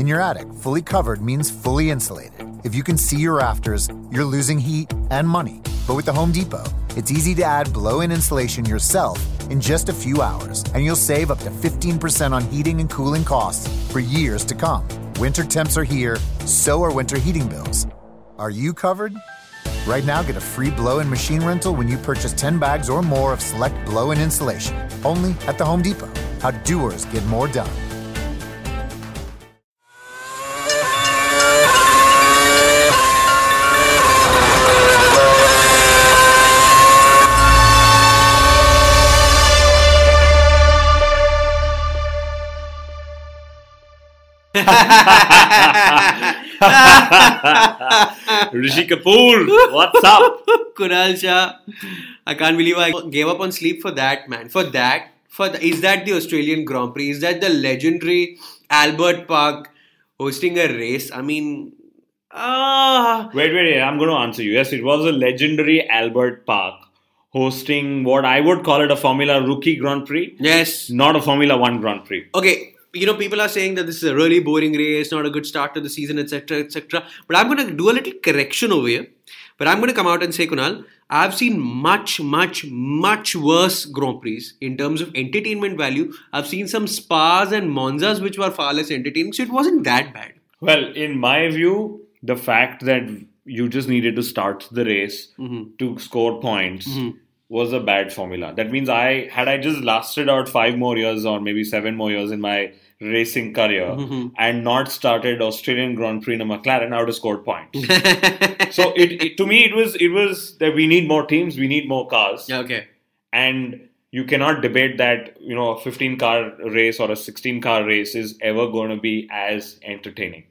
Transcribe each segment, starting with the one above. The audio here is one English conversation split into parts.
In your attic, fully covered means fully insulated. If you can see your rafters, you're losing heat and money. But with the Home Depot, it's easy to add blow in insulation yourself in just a few hours, and you'll save up to 15% on heating and cooling costs for years to come. Winter temps are here, so are winter heating bills. Are you covered? Right now, get a free blow in machine rental when you purchase 10 bags or more of select blow in insulation. Only at the Home Depot. How doers get more done. Rishi Kapoor, what's up? Kunal Shah. I can't believe I gave up on sleep for that, man. For that, for the, is that the Australian Grand Prix? Is that the legendary Albert Park hosting a race? I mean, ah. Wait, wait, wait, I'm going to answer you. Yes, it was a legendary Albert Park hosting what I would call it a Formula Rookie Grand Prix, Yes. not a Formula One Grand Prix. Okay. You know, people are saying that this is a really boring race, not a good start to the season, etc., etc. But I'm going to do a little correction over here. But I'm going to come out and say, Kunal, I've seen much, much, much worse Grand Prix in terms of entertainment value. I've seen some Spas and Monzas which were far less entertaining, so it wasn't that bad. Well, in my view, the fact that you just needed to start the race mm-hmm. to score points mm-hmm. Was a bad formula. That means I had I just lasted out five more years or maybe seven more years in my racing career mm-hmm. and not started Australian Grand Prix in a McLaren, I would have scored points. so it, it to me it was it was that we need more teams, we need more cars, Yeah, okay. and you cannot debate that you know a 15 car race or a 16 car race is ever going to be as entertaining.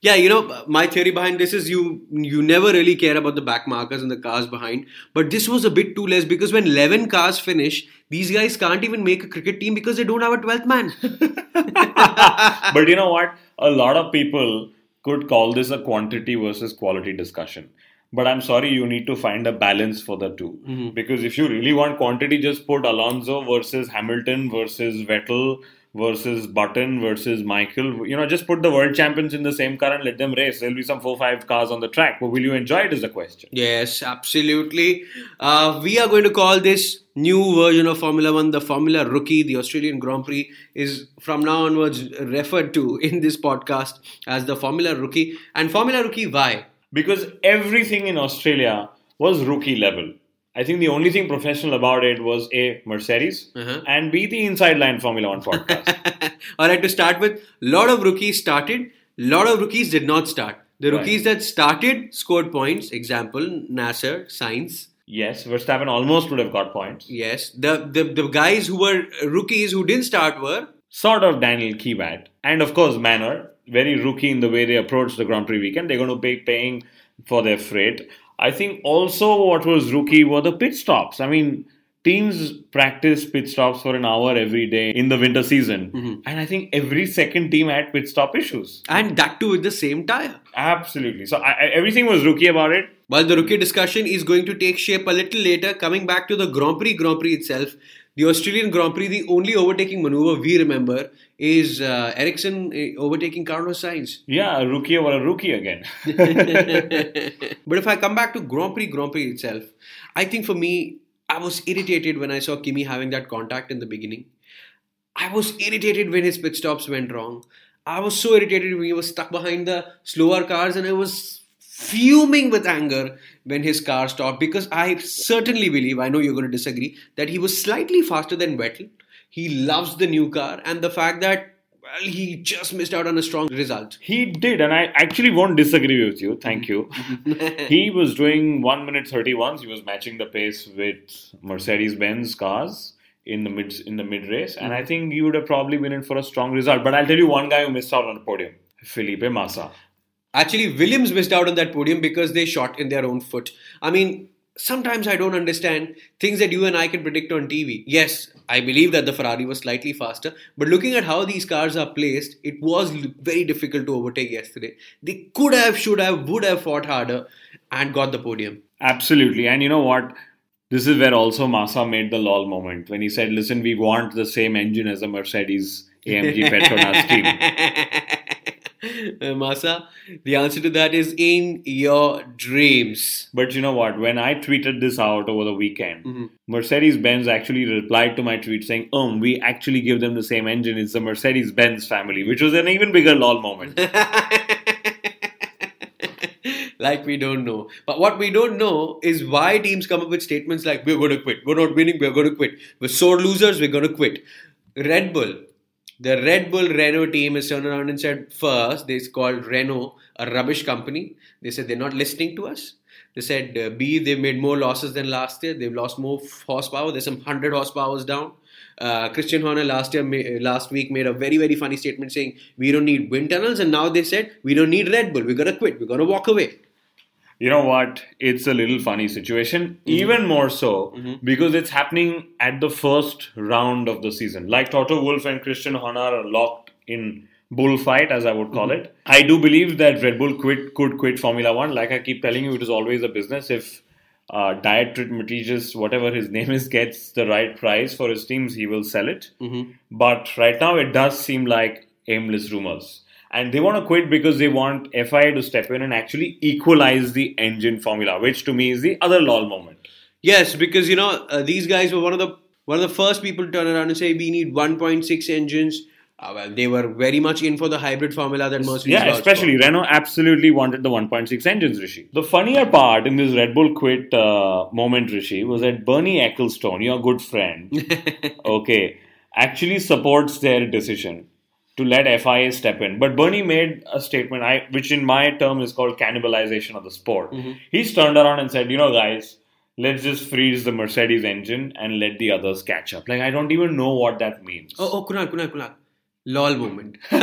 Yeah, you know, my theory behind this is you you never really care about the back markers and the cars behind. But this was a bit too less because when 11 cars finish, these guys can't even make a cricket team because they don't have a 12th man. but you know what? A lot of people could call this a quantity versus quality discussion. But I'm sorry, you need to find a balance for the 2 mm-hmm. Because if you really want quantity, just put Alonso versus Hamilton versus Vettel versus Button versus Michael. You know, just put the world champions in the same car and let them race. There'll be some four, five cars on the track. But will you enjoy it? Is the question. Yes, absolutely. Uh, we are going to call this new version of Formula One the Formula Rookie. The Australian Grand Prix is from now onwards referred to in this podcast as the Formula Rookie. And Formula Rookie, why? because everything in Australia was rookie level. I think the only thing professional about it was A, Mercedes, Uh-huh. and B, the Inside Line Formula One podcast. All right, to start with, lot of rookies started, lot of rookies did not start. The Right. rookies that started scored points. Example: Nasr, Sainz. yes, Verstappen almost would have got points. Yes, the, the the guys who were rookies who didn't start were Sort of Daniel Kvyat. And of course, Manor, very rookie in the way they approach the Grand Prix weekend. They're going to be paying for their freight. I think also what was rookie were the pit stops. I mean, teams practice pit stops for an hour every day in the winter season. Mm-hmm. And I think every second team had pit stop issues. and that too with the same tire. Absolutely. So I, I, everything was rookie about it. While the rookie discussion is going to take shape a little later, coming back to the Grand Prix Grand Prix itself, the Australian Grand Prix, the only overtaking maneuver we remember is uh, Ericsson uh, overtaking Carlos Sainz. Yeah, a rookie or a rookie again. but if I come back to Grand Prix Grand Prix itself, I think for me, I was irritated when I saw Kimi having that contact in the beginning. I was irritated when his pit stops went wrong. I was so irritated when he was stuck behind the slower cars, and I was fuming with anger when his car stopped because I certainly believe, I know you're going to disagree, that he was slightly faster than Vettel. He loves the new car, and the fact that well, he just missed out on a strong result. he did, and I actually won't disagree with you. Thank you. Mm-hmm. he was doing 1 minute 31. He was matching the pace with Mercedes Benz cars in the mid in the mid race, and I mm-hmm. think he would have probably been in for a strong result. But I'll tell you one guy who missed out on the podium Felipe Massa. Actually, Williams missed out on that podium because they shot in their own foot. I mean, sometimes I don't understand things that you and I can predict on TV. Yes, I believe that the Ferrari was slightly faster, but looking at how these cars are placed, it was very difficult to overtake yesterday. They could have, should have, would have fought harder and got the podium. Absolutely. And you know what? This is where also Massa made the lol moment when he said, Listen, we want the same engine as a Mercedes AMG Petronas team. uh, Massa? The answer to that is in your dreams. But you know what? When I tweeted this out over the weekend, Mm-hmm. Mercedes Benz actually replied to my tweet saying, Um, we actually give them the same engine. It's the Mercedes Benz family, which was an even bigger lol moment. like we don't know. But what we don't know is why teams come up with statements like, we're going to quit. We're not winning, we're going to quit. We're sore losers, we're going to quit. Red Bull. The Red Bull Renault team has turned around and said, first, they called Renault a rubbish company. They said they're not listening to us. They said, uh, B, they've made more losses than last year. They've lost more horsepower. There's some 100 horsepowers down. Uh, Christian Horner last year, ma- last week, made a very, very funny statement saying, we don't need wind tunnels. And now they said, we don't need Red Bull. We're going to quit. We're going to walk away. You know what? It's a little funny situation. Mm-hmm. Even more so mm-hmm. because it's happening at the first round of the season. Like Toto Wolff and Christian Horner are locked in bullfight, as I would call mm-hmm. it. I do believe that Red Bull quit could quit Formula One. Like I keep telling you, it is always a business. If uh, Diet Matijas, whatever his name is, gets the right price for his teams, he will sell it. But right now, it does seem like aimless rumors. And they want to quit because they want FIA to step in and actually equalize the engine formula, which to me is the other lol moment. Yes, because, you know, uh, these guys were one of the one of the first people to turn around and say, we need 1.6 engines. Uh, well, they were very much in for the hybrid formula that Mercedes Yeah, especially for. Renault absolutely wanted the 1.6 engines, Rishi. The funnier part in this Red Bull quit uh, moment, Rishi, was that Bernie Ecclestone, your good friend, okay, actually supports their decision to let FIA step in. But Bernie made a statement, I, which in my term is called cannibalization of the sport. Mm-hmm. He's turned around and said, you know, guys, let's just freeze the Mercedes engine and let the others catch up. Like, I don't even know what that means. Oh, oh, Kunal, Kunal, Kunal. Lol moment. okay,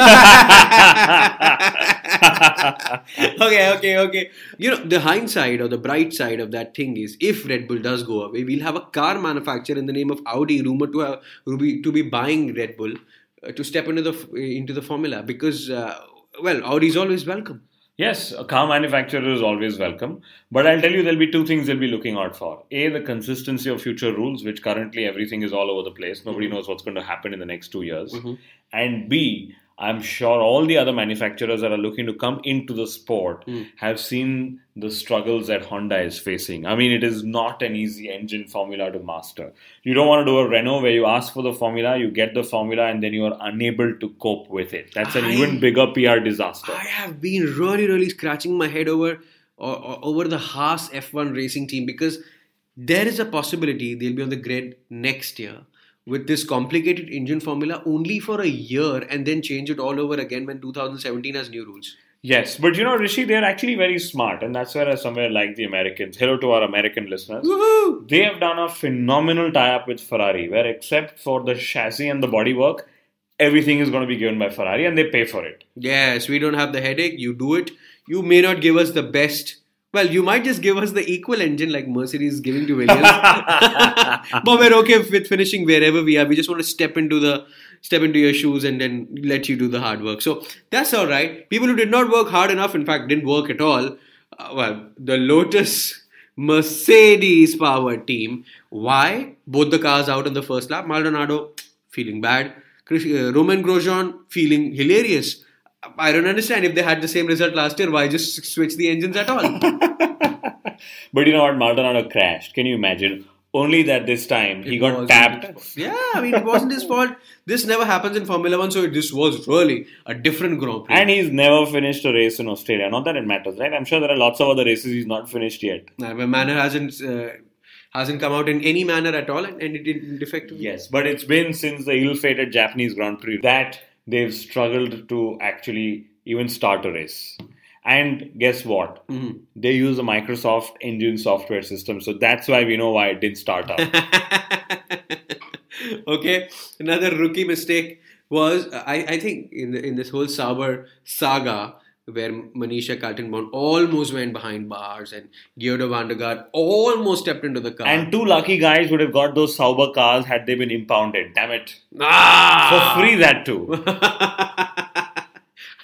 okay, okay. You know, the hindsight or the bright side of that thing is if Red Bull does go away, we'll have a car manufacturer in the name of Audi rumored to have to be, to be buying Red Bull Uh, to step into the into the formula because uh, well, Audi is always welcome. Yes, a car manufacturer is always welcome. But I'll tell you, there'll be two things they'll be looking out for. A, the consistency of future rules, which currently everything is all over the place. Nobody mm-hmm. knows what's going to happen in the next two years. Mm-hmm. And B, I'm sure all the other manufacturers that are looking to come into the sport hmm. have seen the struggles that Honda is facing. I mean, it is not an easy engine formula to master. You don't want to do a Renault where you ask for the formula, you get the formula, and then you are unable to cope with it. That's an I- even bigger PR disaster. I have been really, really scratching my head over or, or- over the Haas F1 racing team because there is a possibility they'll be on the grid next year with this complicated engine formula only for a year and then change it all over again when 2017 has new rules. Yes, but you know, Rishi, they're actually very smart, and that's where I somewhere like the Americans. Hello to our American listeners. Woohoo! They have done a phenomenal tie-up with Ferrari, where except for the chassis and the bodywork, everything is going to be given by Ferrari, and they pay for it. Yes, we don't have the headache. You do it. You may not give us the best. Well, you might just give us the equal engine like Mercedes is giving to Williams. but we're okay with finishing wherever we are. We just want to step into the step into your shoes and then let you do the hard work. So that's all right. People who did not work hard enough, in fact, didn't work at all. Uh, well, the Lotus Mercedes power team. Why? Both the cars out in the first lap. Maldonado feeling bad. Uh, Romain Grosjean feeling hilarious. I don't understand if they had the same result last year. Why just switch the engines at all? But you know what? Maldonado crashed. Can you imagine? Only that this time he It got tapped. Yeah, I mean it wasn't his fault. This never happens in Formula One, so this was really a different Grand Prix. And he's never finished a race in Australia. Not that it matters, right? I'm sure there are lots of other races he's not finished yet. Uh, the Manor hasn't uh, hasn't come out in any manner at all, and, and it didn't effectively. Yes, but it's been since the ill-fated Japanese Grand Prix that they've struggled to actually even start a race. And guess what? Mm-hmm. They use a Microsoft engine software system, so that's why we know why it didn't start up. okay, another rookie mistake was I, I think in the, in this whole Sauber saga where Monisha Kaltenborn almost went behind bars and Giedo van der Garde almost stepped into the car. and two lucky guys would have got those Sauber cars had they been impounded. Damn it. ah! For free, that too.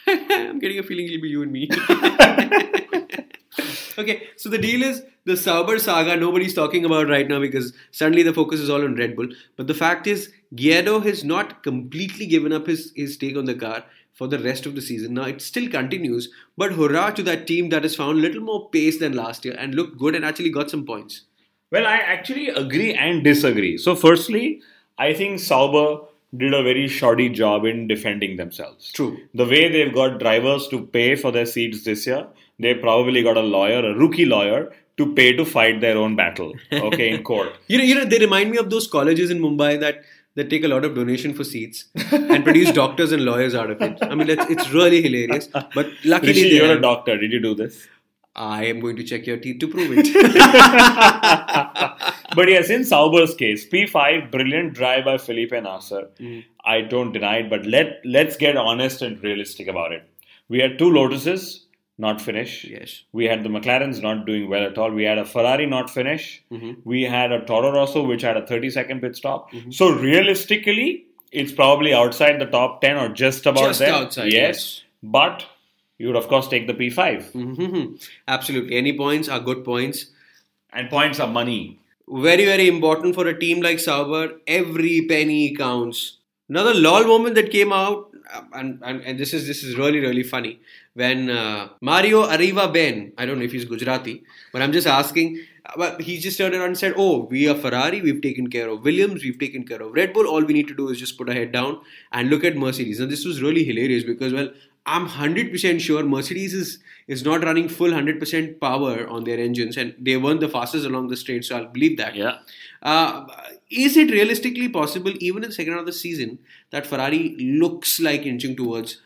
I'm getting a feeling it'll be you and me. okay, so the deal is the Sauber saga nobody's talking about right now because suddenly the focus is all on Red Bull. But the fact is, Giedo has not completely given up his, his take on the car for the rest of the season. Now it still continues, but hurrah to that team that has found a little more pace than last year and looked good and actually got some points. Well, I actually agree and disagree. So, firstly, I think Sauber did a very shoddy job in defending themselves. True. The way they've got drivers to pay for their seats this year, they probably got a lawyer, a rookie lawyer, to pay to fight their own battle, okay, in court. You know, you know, they remind me of those colleges in Mumbai that that take a lot of donation for seats and produce doctors and lawyers out of it. I mean, it's, it's really hilarious. But luckily, Rishi, you're have- a doctor. Did you do this? I am going to check your teeth to prove it. but yes, in Sauber's case, P5, brilliant drive by Felipe Nasr. Mm. I don't deny it, but let let's get honest and realistic about it. We had two Lotuses not finish. yes. We had the McLarens not doing well at all. We had a Ferrari not finish. Mm-hmm. We had a Toro Rosso which had a 30 second pit stop. So realistically, it's probably outside the top 10 or just about Just there. outside, Yes. yes. But you would of course take the P5. Mhm. Absolutely. Any points are good points. And points are money. Very, very important for a team like Sauber. Every penny counts. Another lol moment that came out, and, and, and this is this is really really funny when uh, Mario Arrivabene, I don't know if he's Gujarati, but I'm just asking. But he just turned around and said, "Oh, we are Ferrari. We've taken care of Williams. We've taken care of Red Bull. All we need to do is just put our head down and look at Mercedes." And this was really hilarious because, well, I'm hundred percent sure Mercedes is is not running full hundred percent power on their engines, and they weren't the fastest along the straight. So I'll believe that. Yeah. Uh, is it realistically possible, even in the second half of the season, that Ferrari looks like inching towards?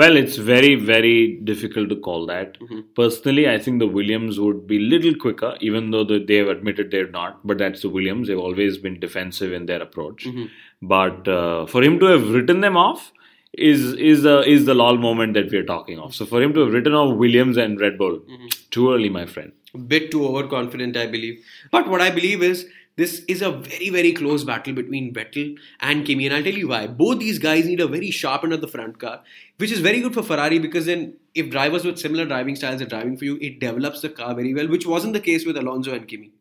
Well, it's very, very difficult to call that. Mm-hmm. Personally, I think the Williams would be little quicker, even though the, they've admitted they're not. But that's the Williams. They've always been defensive in their approach. Mm-hmm. But uh, for him to have written them off is is the is the lol moment that we're talking of. So for him to have written off Williams and Red Bull, Mm-hmm. too early, my friend. A bit too overconfident, I believe. But what I believe is this is a very, very close battle between Vettel and Kimi, and I'll tell you why. Both these guys need a very sharp end of the front car, which is very good for Ferrari because then if drivers with similar driving styles are driving for you, it develops the car very well, which wasn't the case with Alonso and Kimi.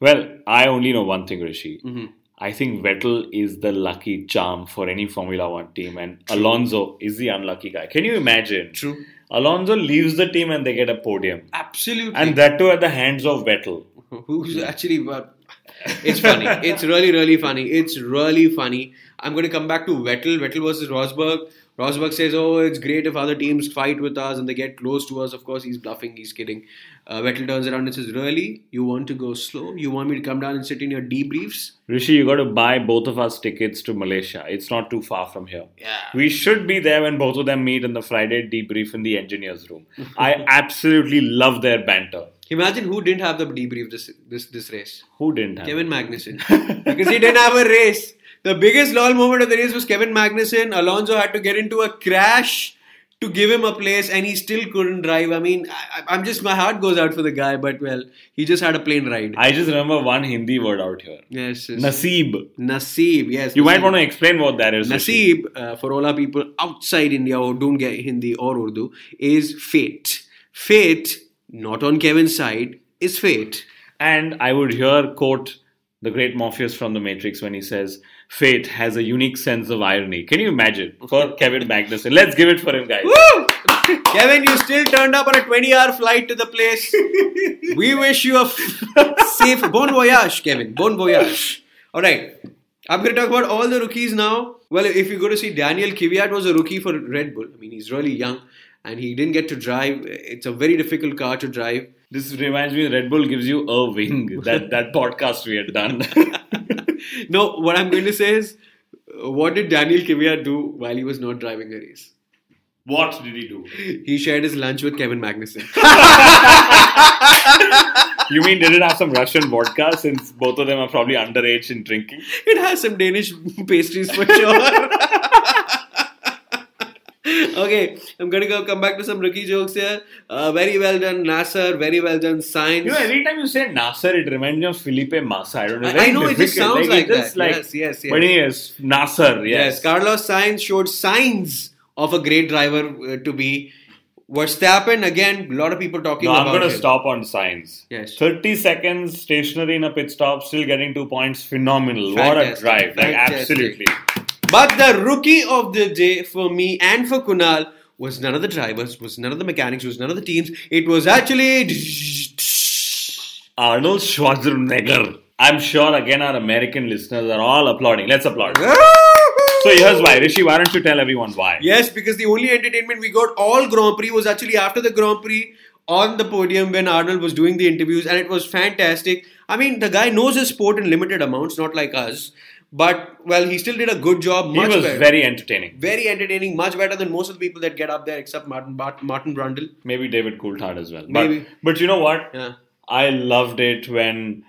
Well, I only know one thing, Rishi. Mm-hmm. I think Vettel is the lucky charm for any Formula One team, and Alonso is the unlucky guy. Can you imagine? True. Alonso leaves the team and they get a podium. Absolutely. And that too at the hands of Vettel. who's actually but it's funny. It's really really funny. It's really funny. I'm going to come back to vettel. Vettel versus rosberg. Rosberg says oh it's great if other teams fight with us and they get close to us. Of course he's bluffing. He's kidding. Uh, vettel turns around and says really? You want to go slow? You want me to come down and sit in your debriefs? Rishi, you got to buy both of us tickets to Malaysia. It's not too far from here. Yeah. We should be there when both of them meet in the Friday debrief in the engineers room. I absolutely love their banter. Imagine who didn't have the debrief this this this race Who didn't have Kevin Magnussen. because he didn't have a race. The biggest lol moment of the race was Kevin Magnussen. Alonso had to get into a crash to give him a place and he still couldn't drive. I mean, I, I'm just, my heart goes out for the guy, but well, he just had a plane ride. I just remember one Hindi word out here. yes. yes. Naseeb. Naseeb, yes. You might want to explain what that is. Naseeb, uh, for all our people outside India who don't get Hindi or Urdu, is fate. Fate, not on Kevin's side, is fate. And I would here quote the great Morpheus from The Matrix when he says, Fate has a unique sense of irony. Can you imagine? For Kevin Magnussen. Let's give it for him, guys. Woo! Kevin, you still turned up on a 20 hour flight to the place. We wish you a f- safe. Bon voyage, Kevin. Bon voyage. All right. I'm going to talk about all the rookies now. Well, if you go to see Daniel Kvyat was a rookie for Red Bull. I mean, he's really young and he didn't get to drive. It's a very difficult car to drive. This reminds me Red Bull gives you a wing. That that podcast we had done. no, what I'm going to say is, what did Daniel Kvyat do while he was not driving a race? what did he do? He shared his lunch with Kevin Magnussen. You mean did it have some Russian vodka since both of them are probably underage in drinking? It has some Danish pastries for sure. Okay, I'm gonna go come back to some rookie jokes here. Uh, very well done, Nasr. Very well done, Sainz. You know, every time you say Nasr, it reminds me of Felipe Massa. I don't know. I- I know, it just sounds like just that. Yes, yes, yes. But yes, Nasr, yes. yes. Carlos Sainz showed signs of a great driver uh, to be. Verstappen again. A lot of people talking No, I'm going to stop on Sainz. Yes. 30 seconds stationary in a pit stop, still getting two points. Phenomenal. What a Fantastic. drive. Like, Fantastic. absolutely. But the rookie of the day for me and for Kunal was none of the drivers, was none of the mechanics, was none of the teams. It was actually Arnold Schwarzenegger. I'm sure again our American listeners are all applauding. Let's applaud. So here's why. Rishi, why don't you tell everyone why? Yes, because the only entertainment we got all Grand Prix was actually after the Grand Prix on the podium when Arnold was doing the interviews, and it was fantastic. I mean, the guy knows his sport in limited amounts, not like us. But well, he still did a good job. He was better. very entertaining. very entertaining, much better than most of the people that get up there, except Martin Bart- Martin Brundle. Maybe David Coulthard as well. But, Maybe. but you know what? Yeah. I loved it when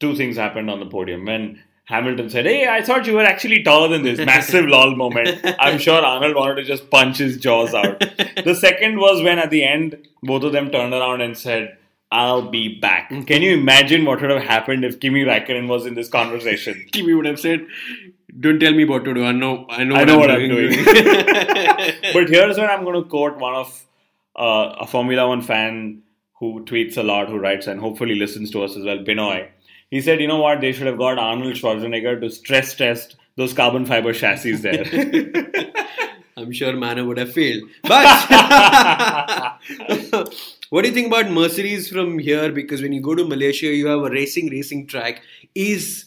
two things happened on the podium. When Hamilton said, Hey, I thought you were actually taller than this. Massive lol moment. I'm sure Arnold wanted to just punch his jaws out. the second was when at the end, both of them turned around and said, I'll be back. Can you imagine what would have happened if Kimi Raikkonen was in this conversation? Kimi would have said, "Don't tell me what to do. I know. I know. I what know I'm what I'm doing." but here's where I'm going to quote one of uh, a Formula One fan who tweets a lot, who writes, and hopefully listens to us as well, Binoy. He said, you know what, they should have got Arnold Schwarzenegger to stress test those carbon fiber chassis there. I'm sure Manor would have failed. But what do you think about Mercedes from here? Because when you go to Malaysia, you have a racing racing track. Is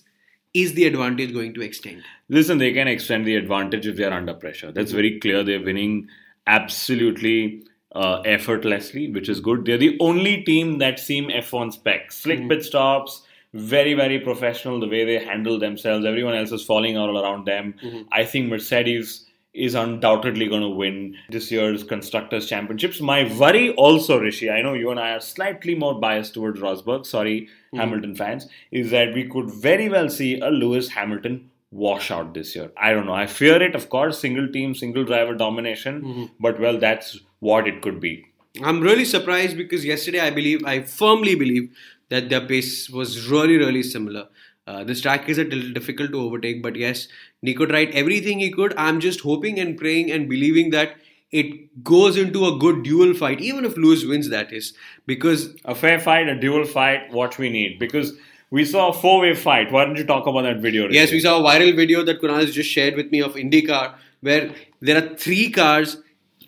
is the advantage going to extend? Listen, they can extend the advantage if they are under pressure. That's very clear. They're winning absolutely uh, effortlessly, which is good. They're the only team that seem F1 spec. Slick pit stops, very, very professional the way they handle themselves. Everyone else is falling all around them. I think Mercedes is undoubtedly going to win this year's Constructors' Championships. My worry also, Rishi, I know you and I are slightly more biased towards Rosberg, sorry, hmm. Hamilton fans, is that we could very well see a Lewis Hamilton washout this year. I don't know. I fear it, of course, single team, single driver domination, hmm. but well, that's what it could be. I'm really surprised because yesterday I believe, I firmly believe that their pace was really, really similar. Uh, this track is a little difficult to overtake, but yes, Nico tried everything he could. I'm just hoping and praying and believing that it goes into a good duel fight, even if Lewis wins, that is. Because A fair fight, a dual fight, what we need. Because we saw a four way fight. Why don't you talk about that video? Rishi? Yes, we saw a viral video that Kunal has just shared with me of IndyCar, where there are three cars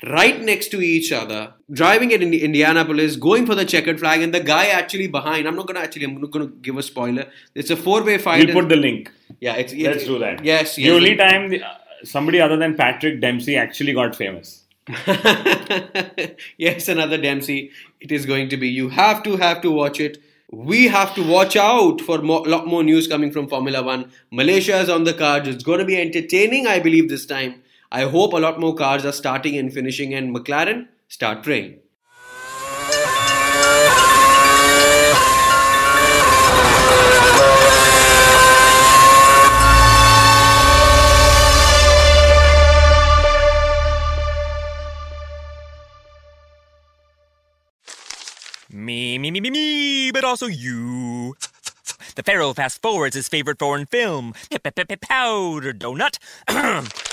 right next to each other, driving at Indi- Indianapolis, going for the checkered flag, and the guy actually behind. I'm not gonna actually. I'm not gonna give a spoiler. It's a four-way fight. We'll put the link. yeah, it's, it's Let's do that. Yes, The only time the, uh, somebody other than Patrick Dempsey actually got famous. yes, another Dempsey. It is going to be. You have to have to watch it. We have to watch out for a lot more news coming from Formula One. Malaysia is on the cards. It's going to be entertaining, I believe, this time. I hope a lot more cars are starting and finishing, and McLaren start praying. Me, me, me, me, me, but also you. The Pharaoh fast forwards his favorite foreign film, Powder Donut.